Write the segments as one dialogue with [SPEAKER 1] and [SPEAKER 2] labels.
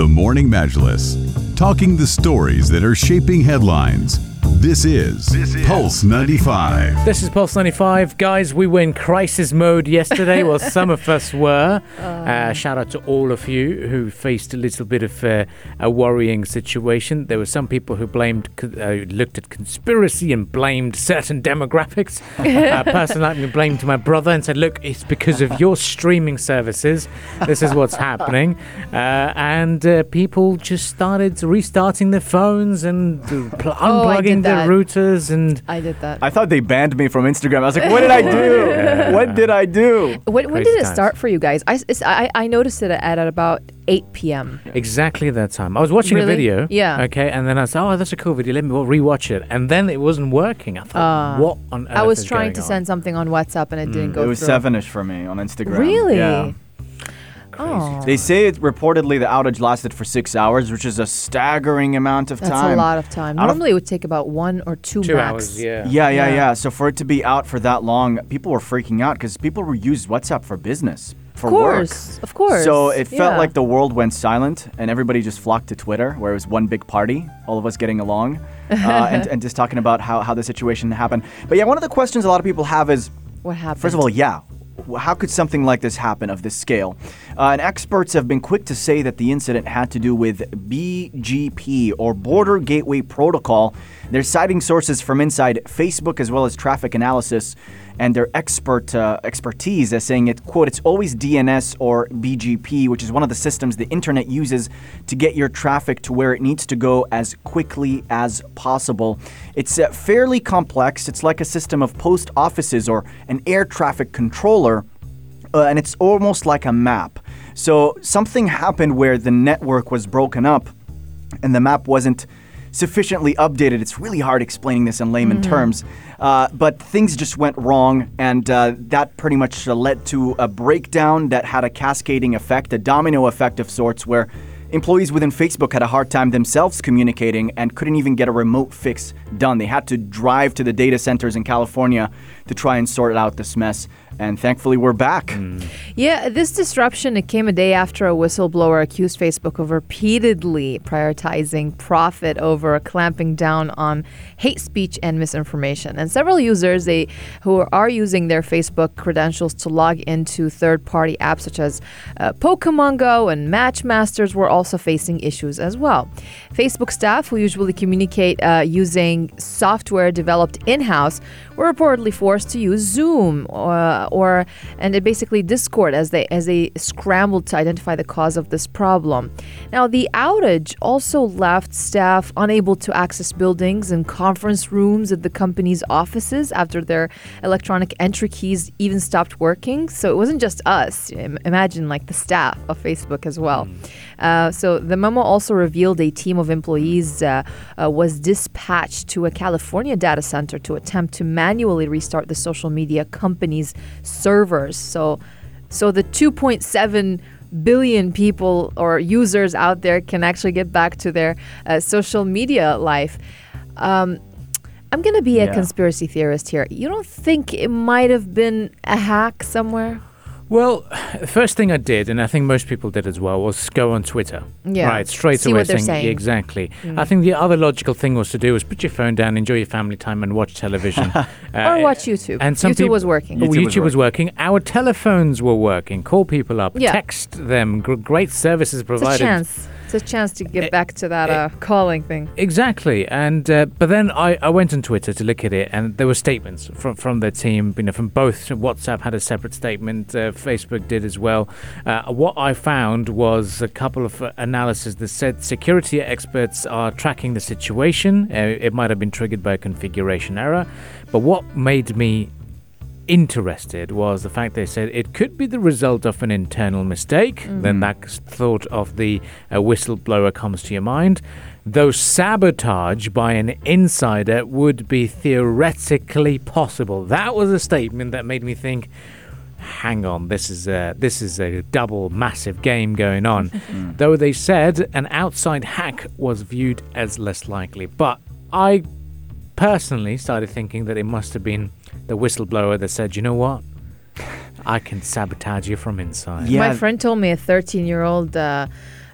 [SPEAKER 1] The Morning Majlis, talking the stories that are shaping headlines. This is, Pulse 95.
[SPEAKER 2] This is Pulse 95. Guys, we were in crisis mode yesterday. well, some of us were. Uh, shout out to all of you who faced a little bit of uh, a worrying situation. There were some people who blamed, uh, looked at conspiracy and blamed certain demographics. a person like me blamed my brother and said, look, it's because of your streaming services. This is what's happening. Uh, and uh, people just started restarting their phones and uh, pl-
[SPEAKER 3] Oh, I did
[SPEAKER 2] unplugging their
[SPEAKER 3] that.
[SPEAKER 2] routers and
[SPEAKER 3] I did that.
[SPEAKER 4] I thought they banned me from Instagram. I was like, what did I do? What did I do?
[SPEAKER 3] when when did it
[SPEAKER 2] times.
[SPEAKER 3] start for you guys? I, it's- I, I noticed it at, at about 8 p.m.
[SPEAKER 2] Exactly that time. I was watching
[SPEAKER 3] Really?
[SPEAKER 2] a video.
[SPEAKER 3] Yeah.
[SPEAKER 2] Okay, and then I said, "Oh, that's a cool video. Let me rewatch it." And then it wasn't working. I thought,
[SPEAKER 3] Ah.
[SPEAKER 2] "What on earth?"
[SPEAKER 3] I was
[SPEAKER 2] is
[SPEAKER 3] trying
[SPEAKER 2] going
[SPEAKER 3] to
[SPEAKER 2] on?
[SPEAKER 3] send something on WhatsApp and it didn't go through.
[SPEAKER 4] It was
[SPEAKER 3] through.
[SPEAKER 4] seven-ish for me on Instagram.
[SPEAKER 3] Really?
[SPEAKER 4] Yeah.
[SPEAKER 3] Oh.
[SPEAKER 4] They say it reportedly the outage lasted for six hours, which is a staggering amount of
[SPEAKER 3] That's
[SPEAKER 4] time.
[SPEAKER 3] That's a lot of time.
[SPEAKER 4] Out of-
[SPEAKER 3] Normally it would take about one or two,
[SPEAKER 2] Two
[SPEAKER 3] max.
[SPEAKER 2] hours. Yeah.
[SPEAKER 4] Yeah, yeah,
[SPEAKER 3] Yeah.
[SPEAKER 4] yeah, So for it to be out for that long, people were freaking out because people were used WhatsApp for business, for
[SPEAKER 3] Of course,
[SPEAKER 4] work.
[SPEAKER 3] of course.
[SPEAKER 4] So it felt
[SPEAKER 3] Yeah.
[SPEAKER 4] like the world went silent and everybody just flocked to Twitter, where it was one big party, all of us getting along, uh, and, and just talking about how, how the situation happened. But yeah, one of the questions a lot of people have is
[SPEAKER 3] What happened?
[SPEAKER 4] First of all, yeah. How could something like this happen of this scale? Uh, and experts have been quick to say that the incident had to do with BGP or Border Gateway Protocol. They're citing sources from inside Facebook as well as traffic analysis and their expert uh, expertise as saying it quote it's always DNS or BGP, which is one of the systems the internet uses to get your traffic to where it needs to go as quickly as possible. It's uh, fairly complex. It's like a system of post offices or an air traffic controller, uh, and it's almost like a map. So something happened where the network was broken up and the map wasn't sufficiently updated. It's really hard explaining this in layman terms, uh, but things just went wrong, and uh, that pretty much uh, led to a breakdown that had a cascading effect, a domino effect of sorts, where employees within Facebook had a hard time themselves communicating and couldn't even get a remote fix done. They had to drive to the data centers in California to try and sort out this mess. And thankfully, we're back.
[SPEAKER 3] Yeah, this disruption it came a day after a whistleblower accused Facebook of repeatedly prioritizing profit over clamping down on hate speech and misinformation. And several users they who are using their Facebook credentials to log into third-party apps such as uh, Pokemon Go and Matchmasters were also facing issues as well. Facebook staff who usually communicate uh, using software developed in-house were reportedly forced to use Zoom uh, or and basically Discord as they as they scrambled to identify the cause of this problem. Now the outage also left staff unable to access buildings and conference rooms at the company's offices after their electronic entry keys even stopped working. So it wasn't just us. Imagine like the staff of Facebook as well. Uh, so the memo also revealed a team of employees uh, uh, was dispatched to a California data center to attempt to manually restart the social media company's servers. So, so the 2.7 billion people or users out there can actually get back to their uh, social media life. Um, I'm gonna be a
[SPEAKER 4] Yeah.
[SPEAKER 3] conspiracy theorist here. You don't think it might have been a hack somewhere?
[SPEAKER 2] Well, the first thing I did, and I think most people did as well, was go on Twitter.
[SPEAKER 3] Yeah.
[SPEAKER 2] Right, straight
[SPEAKER 3] See
[SPEAKER 2] away
[SPEAKER 3] what they're
[SPEAKER 2] saying,
[SPEAKER 3] saying. Mm.
[SPEAKER 2] exactly. I think the other logical thing was to do was put your phone down, enjoy your family time, and watch television. Uh,
[SPEAKER 3] or watch YouTube.
[SPEAKER 2] And some
[SPEAKER 3] YouTube
[SPEAKER 2] people,
[SPEAKER 3] was working.
[SPEAKER 4] YouTube
[SPEAKER 2] YouTube,
[SPEAKER 4] was
[SPEAKER 2] was working. Our telephones were working. Call people up,
[SPEAKER 3] Yeah.
[SPEAKER 2] text them. Gr- great services provided.
[SPEAKER 3] It's a
[SPEAKER 2] provided.
[SPEAKER 3] chance. It's a chance to get
[SPEAKER 2] Eh,
[SPEAKER 3] back to that
[SPEAKER 2] eh,
[SPEAKER 3] uh, calling thing.
[SPEAKER 2] Exactly, and uh, but then I, I went on Twitter to look at it, and there were statements from from the team, you know, from both. WhatsApp had a separate statement, uh, Facebook did as well. Uh, what I found was a couple of analyses that said security experts are tracking the situation. Uh, it might have been triggered by a configuration error, but what made me interested was the fact they said it could be the result of an internal mistake. Then that thought of the uh, whistleblower comes to your mind. Though sabotage by an insider would be theoretically possible. That was a statement that made me think. Hang on, this is a this is a double massive game going on. Though they said an outside hack was viewed as less likely, but I personally started thinking that it must have been the whistleblower that said, you know what? I can sabotage you from inside.
[SPEAKER 4] Yeah.
[SPEAKER 3] My friend told me a 13 year old uh,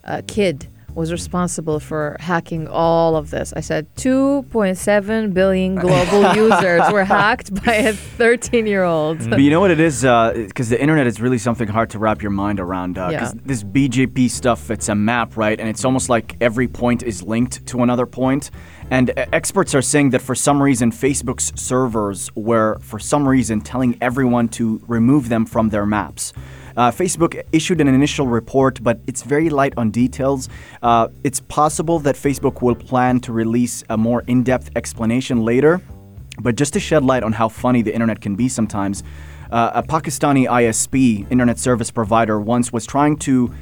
[SPEAKER 3] uh, kid was responsible for hacking all of this. I said 2.7 billion global users were hacked by a 13 year old.
[SPEAKER 4] But you know what it is? Because the internet is really something hard to wrap your mind around. Because
[SPEAKER 3] Yeah.
[SPEAKER 4] this BGP stuff, it's a map, right? And it's almost like every point is linked to another point. And uh, experts are saying that for some reason, Facebook's servers were, for some reason, telling everyone to remove them from their maps. Uh, Facebook issued an initial report, but it's very light on details. Uh, it's possible that Facebook will plan to release a more in depth explanation later. But just to shed light on how funny the internet can be sometimes, uh, a Pakistani ISP, internet service provider, once was trying to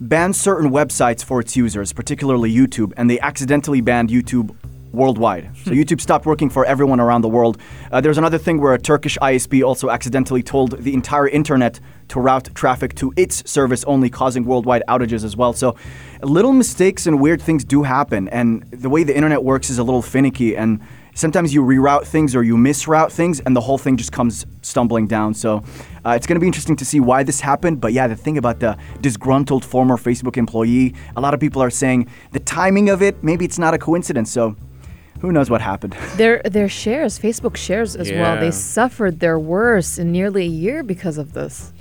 [SPEAKER 4] ban certain websites for its users, particularly YouTube, and they accidentally banned YouTube worldwide. So YouTube stopped working for everyone around the world. Uh, there's another thing where a Turkish ISP also accidentally told the entire internet to route traffic to its service only, causing worldwide outages as well. So little mistakes and weird things do happen, and the way the internet works is a little finicky and sometimes you reroute things or you misroute things and the whole thing just comes stumbling down so uh, it's going to be interesting to see why this happened but yeah the thing about the disgruntled former facebook employee a lot of people are saying the timing of it maybe it's not a coincidence so who knows what happened
[SPEAKER 3] Their their shares, Facebook shares as well, they suffered their worst in nearly a year because of this.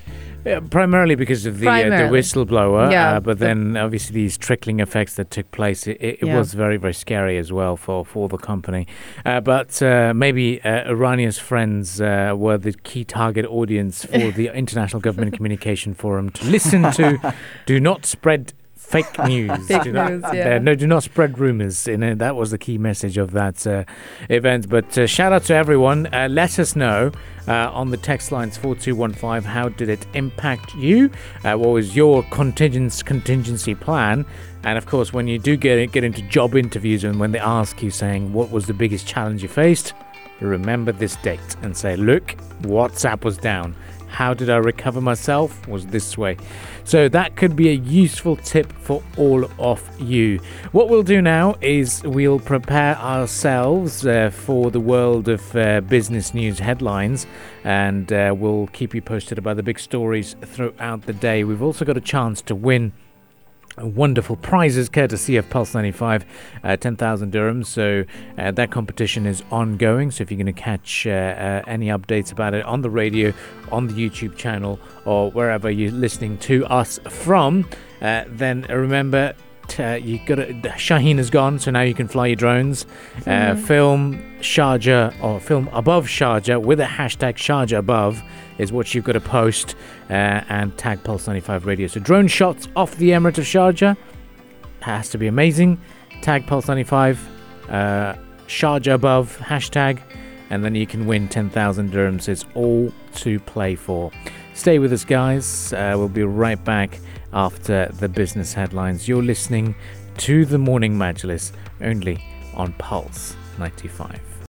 [SPEAKER 2] Yeah, primarily because of the uh, the whistleblower,
[SPEAKER 3] Yeah,
[SPEAKER 2] uh, but
[SPEAKER 3] the-
[SPEAKER 2] then obviously these trickling effects that took place, it, it, it
[SPEAKER 3] Yeah.
[SPEAKER 2] was very very scary as well for for the company. Uh, but uh, maybe uh, Irania's friends uh, were the key target audience for the International Government Communication Forum to listen to. Do not spread. Fake news.
[SPEAKER 3] Fake
[SPEAKER 2] do not,
[SPEAKER 3] news, yeah.
[SPEAKER 2] uh, no, do not spread rumors. And uh, that was the key message of that uh, event. But uh, shout out to everyone. Uh, let us know uh, on the text lines 4215 how did it impact you? Uh, what was your contingency plan? And of course, when you do get get into job interviews and when they ask you saying what was the biggest challenge you faced, remember this date and say, look, WhatsApp was down. How did I recover myself? Was this way. So that could be a useful tip for all of you. What we'll do now is we'll prepare ourselves uh, for the world of uh, business news headlines and uh, we'll keep you posted about the big stories throughout the day. We've also got a chance to win wonderful prizes courtesy of Pulse 95, uh, 10,000 dirhams. So uh, that competition is ongoing. So if you're going to catch uh, uh, any updates about it on the radio, on the YouTube channel, or wherever you're listening to us from, uh, then remember. Uh, you got to, Shaheen is gone, so now you can fly your drones. Uh, film Sharjah or film above Sharjah with a hashtag Sharjah above is what you've got to post uh, and tag Pulse 95 Radio. So drone shots off the Emirate of Sharjah has to be amazing. Tag Pulse 95, uh, Sharjah above hashtag, and then you can win 10,000 dirhams. It's all to play for. Stay with us, guys. Uh, we'll be right back after the business headlines. You're listening to the Morning Majlis only on Pulse 95.